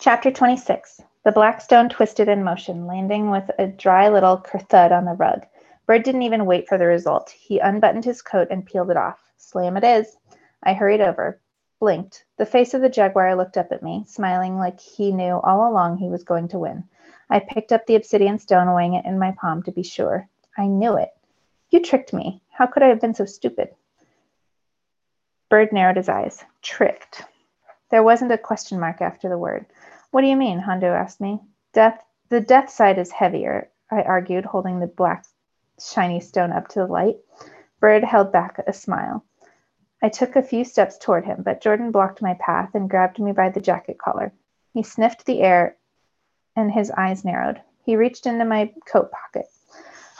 Chapter 26 The black stone twisted in motion, landing with a dry little thud on the rug. Bird didn't even wait for the result. He unbuttoned his coat and peeled it off. Slam it is. I hurried over, blinked. The face of the jaguar looked up at me, smiling like he knew all along he was going to win. I picked up the obsidian stone, weighing it in my palm to be sure. I knew it. You tricked me. How could I have been so stupid? Bird narrowed his eyes. Tricked. There wasn't a question mark after the word. What do you mean? Hondo asked me. Death. The death side is heavier, I argued, holding the black, shiny stone up to the light. Bird held back a smile. I took a few steps toward him, but Jordan blocked my path and grabbed me by the jacket collar. He sniffed the air and his eyes narrowed. He reached into my coat pocket.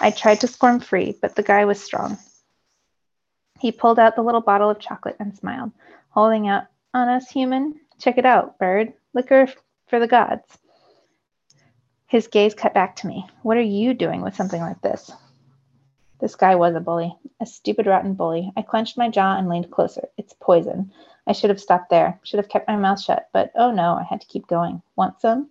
I tried to squirm free, but the guy was strong. He pulled out the little bottle of chocolate and smiled, holding out on us, human. Check it out, bird. Liquor for the gods. His gaze cut back to me. What are you doing with something like this? This guy was a bully, a stupid, rotten bully. I clenched my jaw and leaned closer. It's poison. I should have stopped there, should have kept my mouth shut, but oh no, I had to keep going. Want some?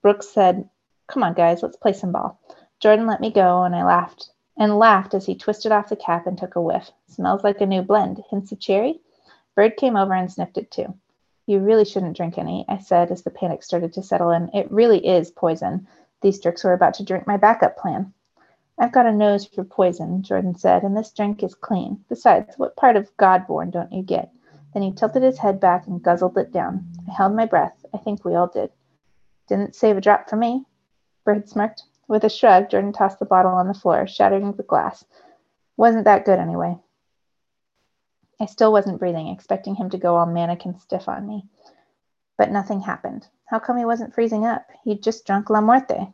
Brooks said, Come on, guys, let's play some ball. Jordan let me go, and I laughed and laughed as he twisted off the cap and took a whiff. Smells like a new blend. Hints of cherry? Bird came over and sniffed it too. You really shouldn't drink any, I said as the panic started to settle in. It really is poison. These jerks were about to drink my backup plan. I've got a nose for poison, Jordan said, and this drink is clean. Besides, what part of Godborn don't you get? Then he tilted his head back and guzzled it down. I held my breath. I think we all did. Didn't save a drop for me. Bird smirked. With a shrug, Jordan tossed the bottle on the floor, shattering the glass. Wasn't that good anyway. I still wasn't breathing, expecting him to go all mannequin stiff on me. But nothing happened. How come he wasn't freezing up? He'd just drunk La Muerte.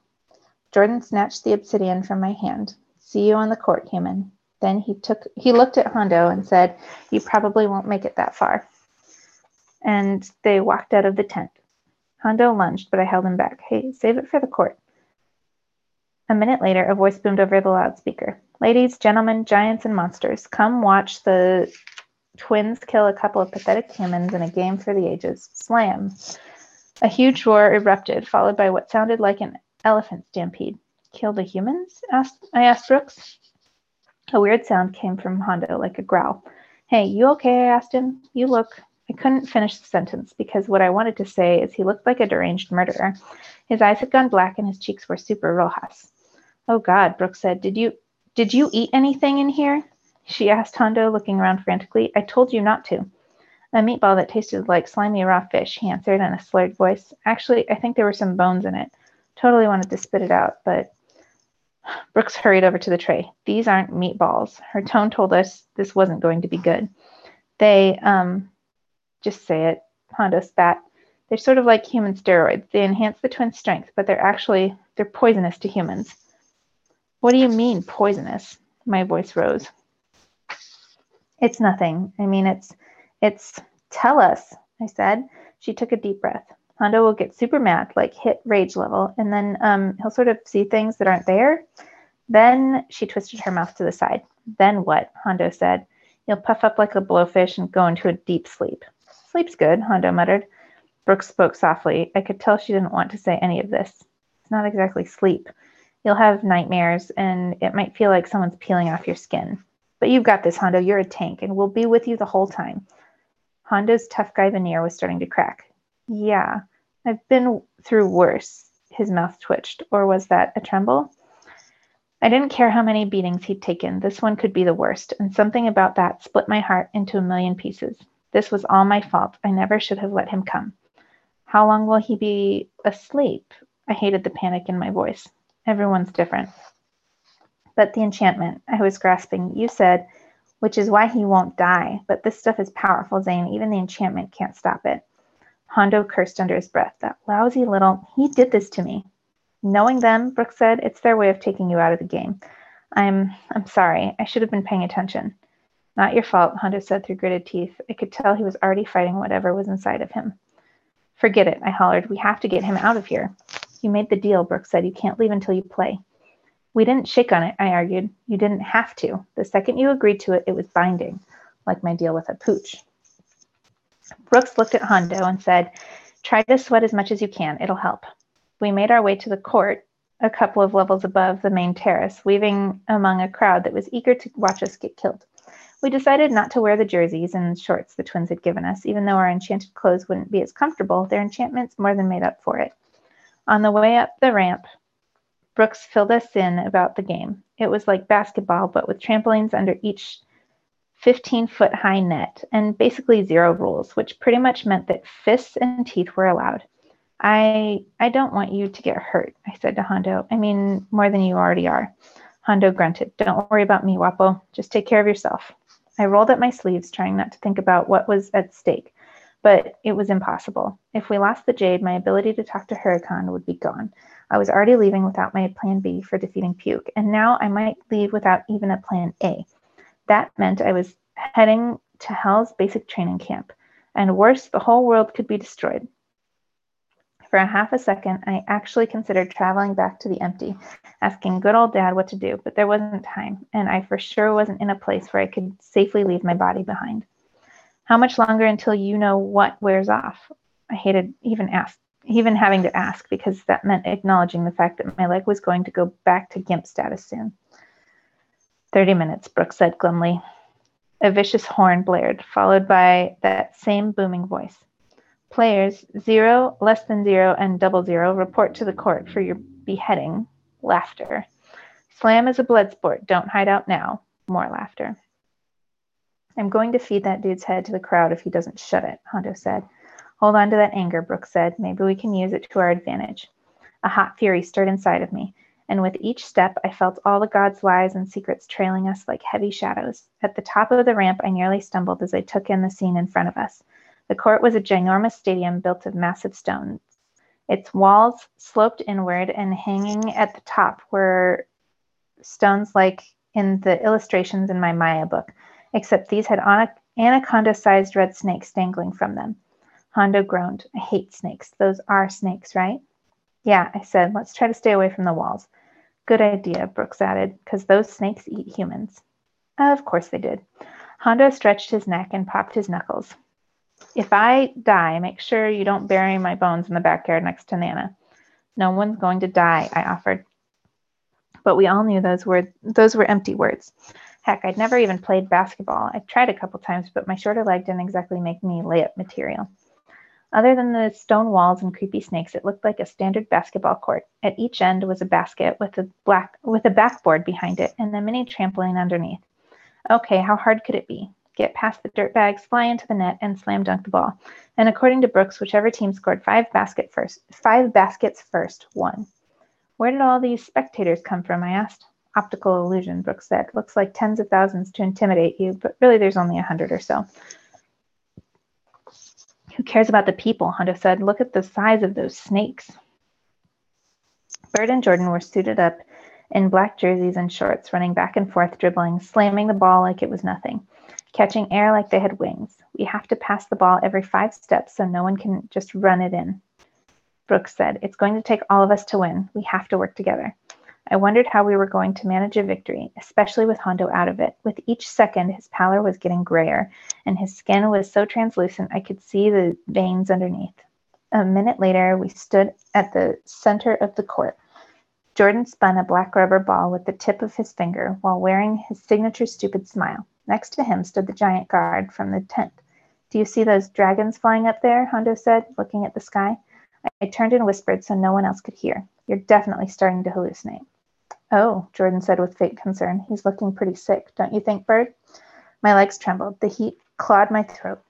Jordan snatched the obsidian from my hand. See you on the court, human. Then he took he looked at Hondo and said, You probably won't make it that far. And they walked out of the tent. Hondo lunged, but I held him back. Hey, save it for the court. A minute later, a voice boomed over the loudspeaker. Ladies, gentlemen, giants, and monsters, come watch the Twins kill a couple of pathetic humans in a game for the ages. Slam. A huge roar erupted, followed by what sounded like an elephant stampede. Kill the humans? Asked, I asked Brooks. A weird sound came from Hondo, like a growl. Hey, you okay? I asked him. You look. I couldn't finish the sentence because what I wanted to say is he looked like a deranged murderer. His eyes had gone black and his cheeks were super rojas. Oh God, Brooks said. Did you did you eat anything in here? She asked Hondo, looking around frantically. I told you not to. A meatball that tasted like slimy raw fish, he answered in a slurred voice. Actually, I think there were some bones in it. Totally wanted to spit it out, but Brooks hurried over to the tray. These aren't meatballs. Her tone told us this wasn't going to be good. They, um, just say it, Hondo spat. They're sort of like human steroids. They enhance the twins' strength, but they're actually, they're poisonous to humans. What do you mean, poisonous? My voice rose. It's nothing. I mean, it's, it's, tell us, I said. She took a deep breath. Hondo will get super mad, like hit rage level, and then um, he'll sort of see things that aren't there. Then she twisted her mouth to the side. Then what? Hondo said. You'll puff up like a blowfish and go into a deep sleep. Sleep's good, Hondo muttered. Brooks spoke softly. I could tell she didn't want to say any of this. It's not exactly sleep. You'll have nightmares, and it might feel like someone's peeling off your skin. But you've got this, Hondo. You're a tank, and we'll be with you the whole time. Hondo's tough guy veneer was starting to crack. Yeah, I've been through worse. His mouth twitched. Or was that a tremble? I didn't care how many beatings he'd taken. This one could be the worst, and something about that split my heart into a million pieces. This was all my fault. I never should have let him come. How long will he be asleep? I hated the panic in my voice. Everyone's different. But the enchantment, I was grasping, you said, which is why he won't die. But this stuff is powerful, Zane. Even the enchantment can't stop it. Hondo cursed under his breath. That lousy little. He did this to me. Knowing them, Brooks said, it's their way of taking you out of the game. I'm I'm sorry. I should have been paying attention. Not your fault, Hondo said through gritted teeth. I could tell he was already fighting whatever was inside of him. Forget it, I hollered. We have to get him out of here. You made the deal, Brooks said. You can't leave until you play. We didn't shake on it, I argued. You didn't have to. The second you agreed to it, it was binding, like my deal with a pooch. Brooks looked at Hondo and said, Try to sweat as much as you can, it'll help. We made our way to the court, a couple of levels above the main terrace, weaving among a crowd that was eager to watch us get killed. We decided not to wear the jerseys and shorts the twins had given us, even though our enchanted clothes wouldn't be as comfortable, their enchantments more than made up for it. On the way up the ramp, Brooks filled us in about the game. It was like basketball, but with trampolines under each 15 foot high net and basically zero rules, which pretty much meant that fists and teeth were allowed. I I don't want you to get hurt, I said to Hondo. I mean, more than you already are. Hondo grunted. Don't worry about me, Guapo. Just take care of yourself. I rolled up my sleeves, trying not to think about what was at stake, but it was impossible. If we lost the Jade, my ability to talk to Hurakan would be gone. I was already leaving without my plan B for defeating Puke, and now I might leave without even a plan A. That meant I was heading to Hell's basic training camp, and worse, the whole world could be destroyed. For a half a second, I actually considered traveling back to the empty, asking good old dad what to do, but there wasn't time, and I for sure wasn't in a place where I could safely leave my body behind. How much longer until you know what wears off? I hated even ask, even having to ask because that meant acknowledging the fact that my leg was going to go back to gimp status soon. Thirty minutes, Brooks said glumly. A vicious horn blared, followed by that same booming voice. Players zero, less than zero, and double zero report to the court for your beheading. Laughter. Slam is a blood sport. Don't hide out now. More laughter. I'm going to feed that dude's head to the crowd if he doesn't shut it, Hondo said. Hold on to that anger, Brooks said. Maybe we can use it to our advantage. A hot fury stirred inside of me, and with each step I felt all the gods' lies and secrets trailing us like heavy shadows. At the top of the ramp, I nearly stumbled as I took in the scene in front of us. The court was a ginormous stadium built of massive stones. Its walls sloped inward, and hanging at the top were stones like in the illustrations in my Maya book, except these had anaconda sized red snakes dangling from them. Hondo groaned. I hate snakes. Those are snakes, right? Yeah, I said. Let's try to stay away from the walls. Good idea, Brooks added, because those snakes eat humans. Of course they did. Hondo stretched his neck and popped his knuckles. If I die, make sure you don't bury my bones in the backyard next to Nana. No one's going to die, I offered. But we all knew those were those were empty words. Heck, I'd never even played basketball. I tried a couple times, but my shorter leg didn't exactly make me layup material. Other than the stone walls and creepy snakes, it looked like a standard basketball court. At each end was a basket with a black with a backboard behind it and a mini trampoline underneath. Okay, how hard could it be? get past the dirt bags, fly into the net, and slam dunk the ball. And according to Brooks, whichever team scored five basket first, five baskets first won. Where did all these spectators come from? I asked. Optical illusion, Brooks said. Looks like tens of thousands to intimidate you, but really there's only a hundred or so. Who cares about the people? Hondo said. Look at the size of those snakes. Bird and Jordan were suited up in black jerseys and shorts, running back and forth, dribbling, slamming the ball like it was nothing catching air like they had wings. We have to pass the ball every five steps so no one can just run it in. Brooks said, It's going to take all of us to win. We have to work together. I wondered how we were going to manage a victory, especially with Hondo out of it. With each second, his pallor was getting grayer, and his skin was so translucent I could see the veins underneath. A minute later, we stood at the center of the court. Jordan spun a black rubber ball with the tip of his finger while wearing his signature stupid smile. Next to him stood the giant guard from the tent. Do you see those dragons flying up there? Hondo said, looking at the sky. I turned and whispered so no one else could hear. You're definitely starting to hallucinate. Oh, Jordan said with faint concern. He's looking pretty sick, don't you think, Bird? My legs trembled. The heat clawed my throat.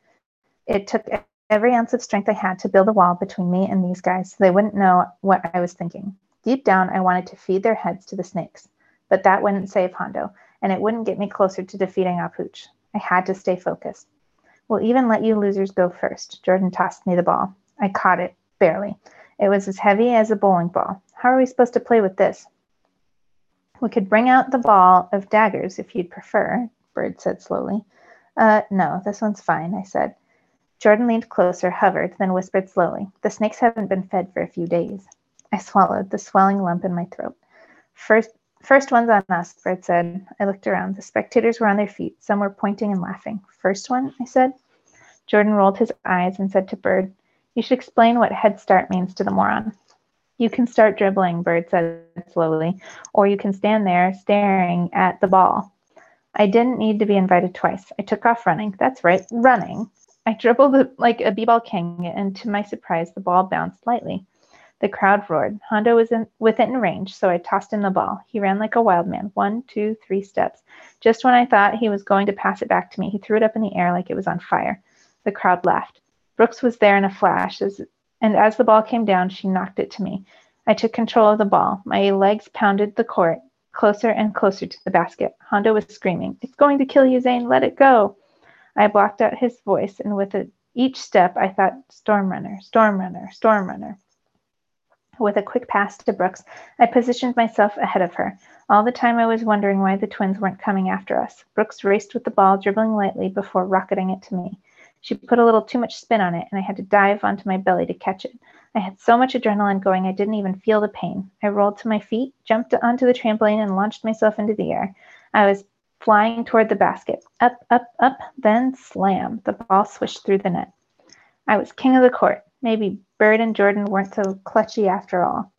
It took every ounce of strength I had to build a wall between me and these guys so they wouldn't know what I was thinking. Deep down, I wanted to feed their heads to the snakes. But that wouldn't save Hondo and it wouldn't get me closer to defeating Apooch. I had to stay focused. We'll even let you losers go first. Jordan tossed me the ball. I caught it, barely. It was as heavy as a bowling ball. How are we supposed to play with this? We could bring out the ball of daggers if you'd prefer, Bird said slowly. Uh, no, this one's fine, I said. Jordan leaned closer, hovered, then whispered slowly. The snakes haven't been fed for a few days. I swallowed, the swelling lump in my throat. First, First one's on us, Bird said. I looked around. The spectators were on their feet. Some were pointing and laughing. First one, I said. Jordan rolled his eyes and said to Bird, You should explain what Head Start means to the moron. You can start dribbling, Bird said slowly, or you can stand there staring at the ball. I didn't need to be invited twice. I took off running. That's right, running. I dribbled like a b-ball king, and to my surprise, the ball bounced lightly. The crowd roared. Hondo was in, within range, so I tossed him the ball. He ran like a wild man, one, two, three steps. Just when I thought he was going to pass it back to me, he threw it up in the air like it was on fire. The crowd laughed. Brooks was there in a flash, as, and as the ball came down, she knocked it to me. I took control of the ball. My legs pounded the court closer and closer to the basket. Hondo was screaming, It's going to kill you, Zane. Let it go. I blocked out his voice, and with a, each step, I thought, Storm Runner, Storm Runner, Storm Runner. With a quick pass to Brooks, I positioned myself ahead of her. All the time I was wondering why the twins weren't coming after us. Brooks raced with the ball, dribbling lightly before rocketing it to me. She put a little too much spin on it, and I had to dive onto my belly to catch it. I had so much adrenaline going I didn't even feel the pain. I rolled to my feet, jumped onto the trampoline, and launched myself into the air. I was flying toward the basket. Up, up, up, then slam. The ball swished through the net. I was king of the court. Maybe Bird and Jordan weren't so clutchy after all.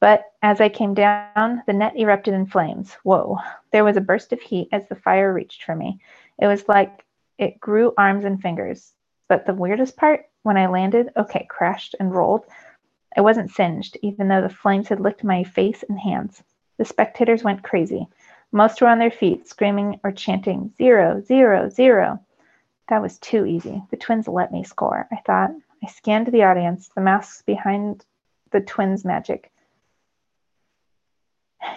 But as I came down, the net erupted in flames. Whoa. There was a burst of heat as the fire reached for me. It was like it grew arms and fingers. But the weirdest part, when I landed, okay, crashed and rolled, I wasn't singed, even though the flames had licked my face and hands. The spectators went crazy. Most were on their feet, screaming or chanting, zero, zero, zero. That was too easy. The twins let me score, I thought. I scanned the audience, the masks behind the twins' magic.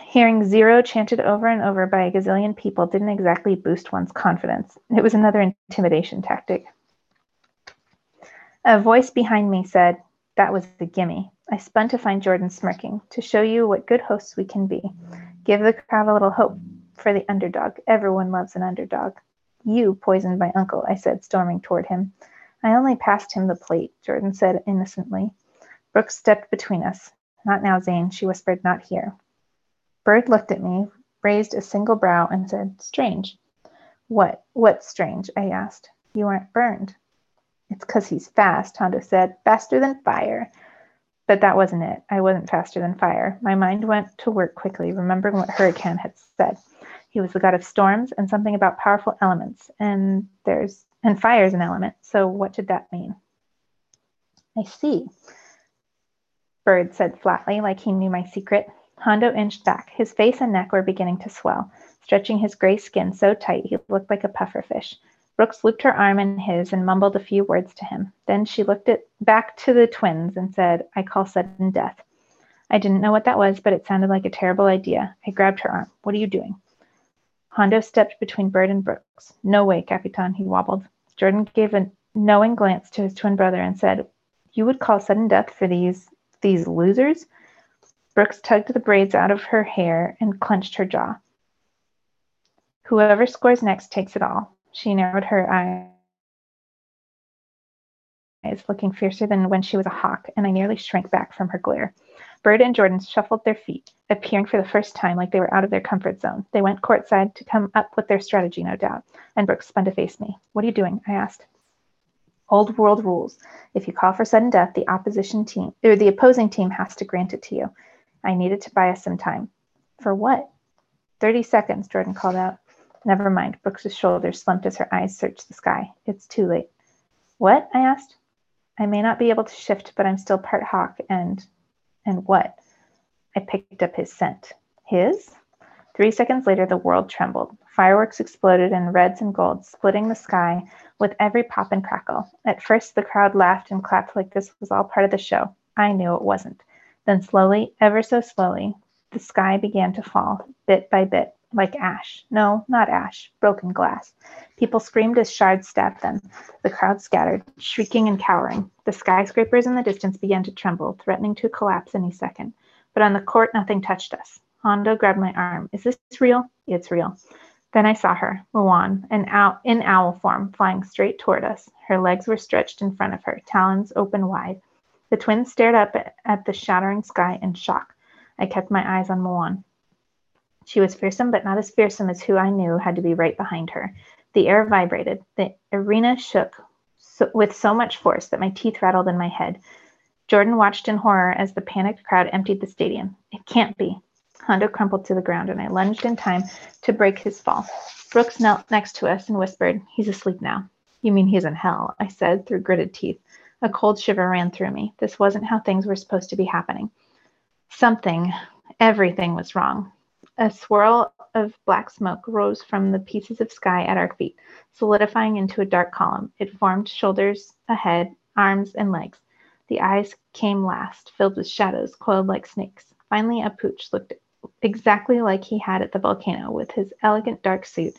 Hearing zero chanted over and over by a gazillion people didn't exactly boost one's confidence. It was another intimidation tactic. A voice behind me said, That was the gimme. I spun to find Jordan smirking. To show you what good hosts we can be. Give the crowd a little hope for the underdog. Everyone loves an underdog. You poisoned my uncle, I said, storming toward him. I only passed him the plate, Jordan said innocently. Brooks stepped between us. Not now, Zane, she whispered, not here. Bird looked at me, raised a single brow, and said, Strange. What? What's strange? I asked. You aren't burned. It's because he's fast, Hondo said. Faster than fire. But that wasn't it. I wasn't faster than fire. My mind went to work quickly, remembering what Hurakan had said. He was the god of storms and something about powerful elements. And there's and fire is an element. So what did that mean? I see. Bird said flatly, like he knew my secret. Hondo inched back. His face and neck were beginning to swell, stretching his gray skin so tight he looked like a pufferfish. Brooks looped her arm in his and mumbled a few words to him. Then she looked back to the twins and said, I call sudden death. I didn't know what that was, but it sounded like a terrible idea. I grabbed her arm. What are you doing? Hondo stepped between Bird and Brooks. No way, Capitan, he wobbled. Jordan gave a knowing glance to his twin brother and said, You would call sudden death for these these losers? Brooks tugged the braids out of her hair and clenched her jaw. Whoever scores next takes it all. She narrowed her eyes, looking fiercer than when she was a hawk, and I nearly shrank back from her glare. Bird and Jordan shuffled their feet, appearing for the first time like they were out of their comfort zone. They went courtside to come up with their strategy, no doubt, and Brooks spun to face me. What are you doing? I asked. Old world rules. If you call for sudden death, the opposition team or the opposing team has to grant it to you. I needed to buy us some time. For what? Thirty seconds, Jordan called out. Never mind. Brooks's shoulders slumped as her eyes searched the sky. It's too late. What? I asked. I may not be able to shift, but I'm still part hawk and and what? I picked up his scent. His? Three seconds later, the world trembled. Fireworks exploded in reds and golds, splitting the sky with every pop and crackle. At first, the crowd laughed and clapped like this was all part of the show. I knew it wasn't. Then, slowly, ever so slowly, the sky began to fall, bit by bit, like ash. No, not ash, broken glass. People screamed as shards stabbed them. The crowd scattered, shrieking and cowering. The skyscrapers in the distance began to tremble, threatening to collapse any second. But on the court, nothing touched us. Hondo grabbed my arm. Is this real? It's real. Then I saw her, Muwan, an owl, in owl form, flying straight toward us. Her legs were stretched in front of her, talons open wide. The twins stared up at the shattering sky in shock. I kept my eyes on Muwan. She was fearsome, but not as fearsome as who I knew had to be right behind her. The air vibrated. The arena shook so, with so much force that my teeth rattled in my head. Jordan watched in horror as the panicked crowd emptied the stadium. It can't be. Hondo crumpled to the ground, and I lunged in time to break his fall. Brooks knelt next to us and whispered, He's asleep now. You mean he's in hell? I said through gritted teeth. A cold shiver ran through me. This wasn't how things were supposed to be happening. Something, everything was wrong. A swirl of black smoke rose from the pieces of sky at our feet, solidifying into a dark column. It formed shoulders, a head, arms, and legs. The eyes came last, filled with shadows coiled like snakes. Finally, a pooch looked exactly like he had at the volcano, with his elegant dark suit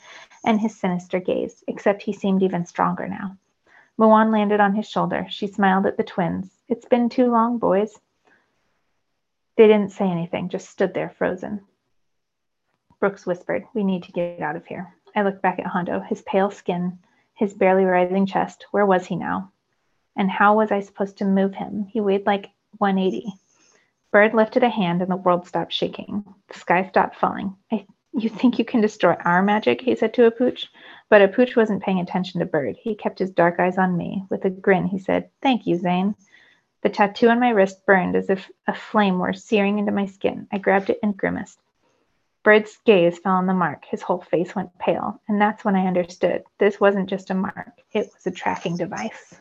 and his sinister gaze, except he seemed even stronger now. Muwan landed on his shoulder. She smiled at the twins. It's been too long, boys. They didn't say anything, just stood there frozen. Brooks whispered, We need to get out of here. I looked back at Hondo, his pale skin, his barely rising chest. Where was he now? And how was I supposed to move him? He weighed like 180. Bird lifted a hand and the world stopped shaking. The sky stopped falling. I, you think you can destroy our magic? He said to a pooch. But a pooch wasn't paying attention to Bird. He kept his dark eyes on me. With a grin, he said, Thank you, Zane. The tattoo on my wrist burned as if a flame were searing into my skin. I grabbed it and grimaced. Bird's gaze fell on the mark. His whole face went pale. And that's when I understood this wasn't just a mark, it was a tracking device.